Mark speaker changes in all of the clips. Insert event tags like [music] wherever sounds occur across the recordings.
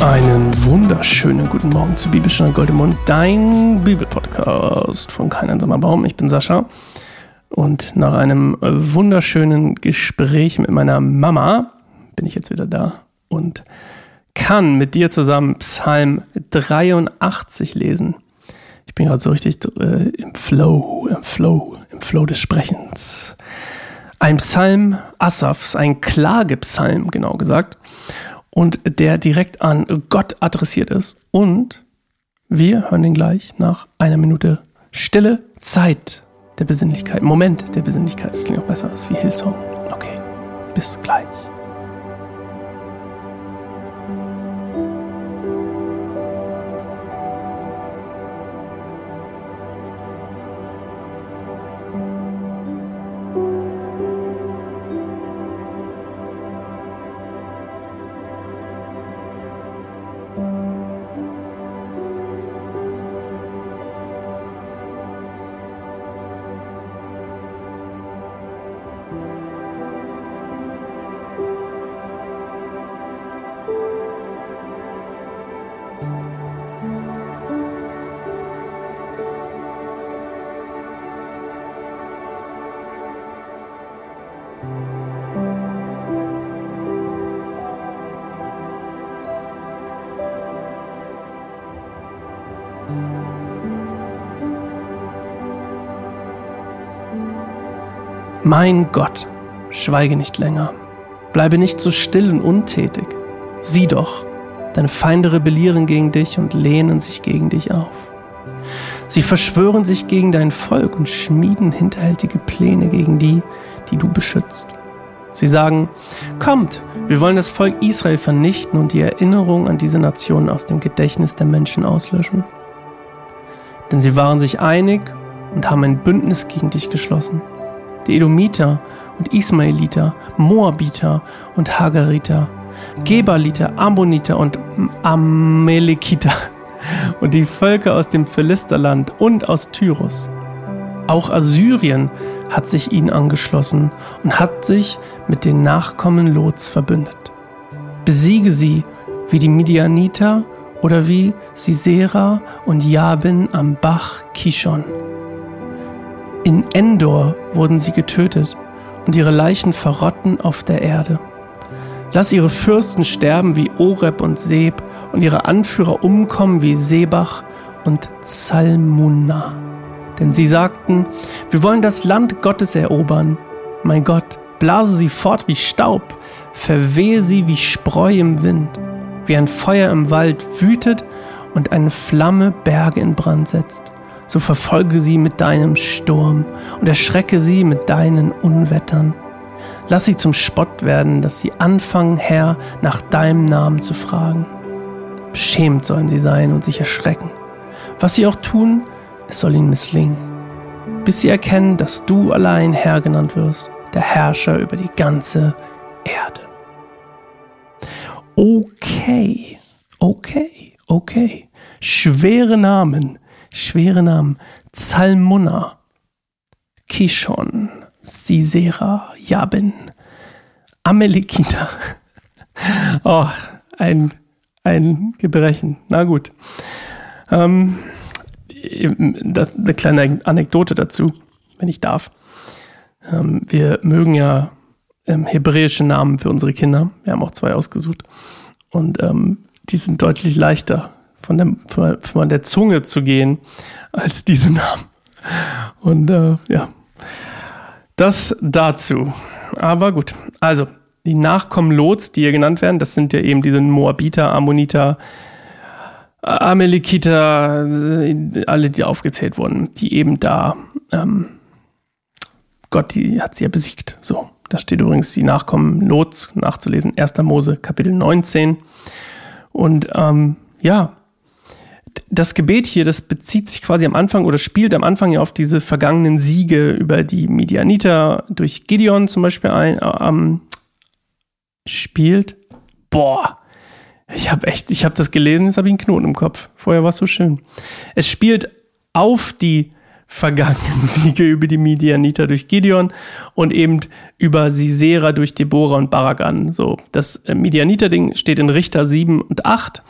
Speaker 1: Einen wunderschönen guten Morgen zu Bibelstunde Goldemund, dein Bibelpodcast von Kein einsamer Baum. Ich bin Sascha und nach einem wunderschönen Gespräch mit meiner Mama bin ich jetzt wieder da und kann mit dir zusammen Psalm 83 lesen. Ich bin gerade so richtig äh, im Flow, im Flow, im Flow des Sprechens. Ein Psalm Asafs, ein Klagepsalm, genau gesagt und der direkt an Gott adressiert ist. Und wir hören den gleich nach einer Minute Stille Zeit der Besinnlichkeit. Moment der Besinnlichkeit. Das klingt auch besser als wie Hillsong. Okay, bis gleich. Mein Gott, schweige nicht länger, bleibe nicht so still und untätig. Sieh doch, deine Feinde rebellieren gegen dich und lehnen sich gegen dich auf. Sie verschwören sich gegen dein Volk und schmieden hinterhältige Pläne gegen die, die du beschützt. Sie sagen, kommt, wir wollen das Volk Israel vernichten und die Erinnerung an diese Nation aus dem Gedächtnis der Menschen auslöschen. Denn sie waren sich einig und haben ein Bündnis gegen dich geschlossen die Edomiter und Ismaeliter, Moabiter und Hagariter, Gebaliter, Ammoniter und Amalekiter [laughs] und die Völker aus dem Philisterland und aus Tyrus. Auch Assyrien hat sich ihnen angeschlossen und hat sich mit den Nachkommen Lots verbündet. Besiege sie wie die Midianiter oder wie Sisera und Jabin am Bach Kishon. In Endor wurden sie getötet und ihre Leichen verrotten auf der Erde. Lass ihre Fürsten sterben wie Oreb und Seb und ihre Anführer umkommen wie Sebach und Zalmunna. Denn sie sagten, wir wollen das Land Gottes erobern. Mein Gott, blase sie fort wie Staub, verwehe sie wie Spreu im Wind, wie ein Feuer im Wald wütet und eine Flamme Berge in Brand setzt so verfolge sie mit deinem Sturm und erschrecke sie mit deinen Unwettern. Lass sie zum Spott werden, dass sie anfangen, Herr, nach deinem Namen zu fragen. Beschämt sollen sie sein und sich erschrecken. Was sie auch tun, es soll ihnen misslingen. Bis sie erkennen, dass du allein Herr genannt wirst, der Herrscher über die ganze Erde. Okay, okay, okay. Schwere Namen, schwere Namen. Zalmunna, Kishon, Sisera, Jabin, Amalekita. [laughs] Oh, ein, ein Gebrechen. Na gut. Ähm, das, eine kleine Anekdote dazu, wenn ich darf. Ähm, wir mögen ja ähm, hebräische Namen für unsere Kinder. Wir haben auch zwei ausgesucht. Und ähm, die sind deutlich leichter von der, von der Zunge zu gehen als diese Namen. Und äh, ja, das dazu. Aber gut, also die Nachkommen Lots, die hier genannt werden, das sind ja eben diese Moabiter, Ammoniter, Amalekiter, alle, die aufgezählt wurden, die eben da, ähm, Gott die hat sie ja besiegt. So, da steht übrigens die Nachkommen Lots nachzulesen, 1. Mose, Kapitel 19. Und ähm, ja, das Gebet hier, das bezieht sich quasi am Anfang oder spielt am Anfang ja auf diese vergangenen Siege über die Medianiter durch Gideon zum Beispiel ein. Ähm, spielt. Boah, ich habe echt, ich habe das gelesen, jetzt habe ich einen Knoten im Kopf. Vorher war es so schön. Es spielt auf die vergangenen [laughs] Siege über die Midianiter durch Gideon und eben über Sisera durch Deborah und Barak an. So, das äh, Midianiter-Ding steht in Richter 7 und 8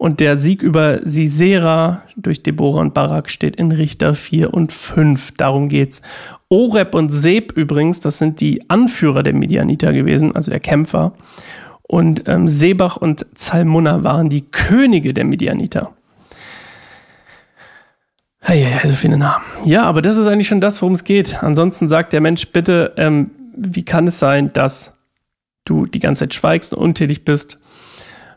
Speaker 1: und der Sieg über Sisera durch Deborah und Barak steht in Richter 4 und 5. Darum geht's. Oreb und Seb übrigens, das sind die Anführer der Midianiter gewesen, also der Kämpfer. Und ähm, Sebach und Zalmunna waren die Könige der Midianiter. Hey, hey, so viele Namen. Ja, aber das ist eigentlich schon das, worum es geht. Ansonsten sagt der Mensch, bitte, ähm, wie kann es sein, dass du die ganze Zeit schweigst und untätig bist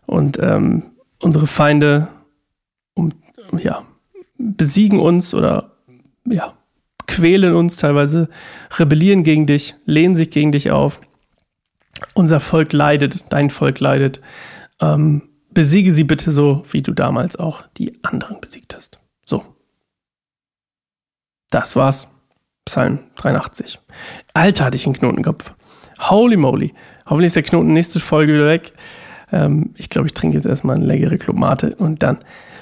Speaker 1: und ähm, unsere Feinde um, ja, besiegen uns oder ja, quälen uns teilweise, rebellieren gegen dich, lehnen sich gegen dich auf. Unser Volk leidet, dein Volk leidet. Ähm, besiege sie bitte so, wie du damals auch die anderen besiegt hast. So. Das war's. Psalm 83. Alter, hatte ich einen Knotenkopf. Holy moly. Hoffentlich ist der Knoten nächste Folge wieder weg. Ähm, ich glaube, ich trinke jetzt erstmal eine leckere Clubmate und dann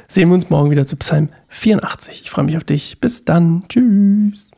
Speaker 1: sehen wir uns morgen wieder zu Psalm 84. Ich freue mich auf dich. Bis dann. Tschüss.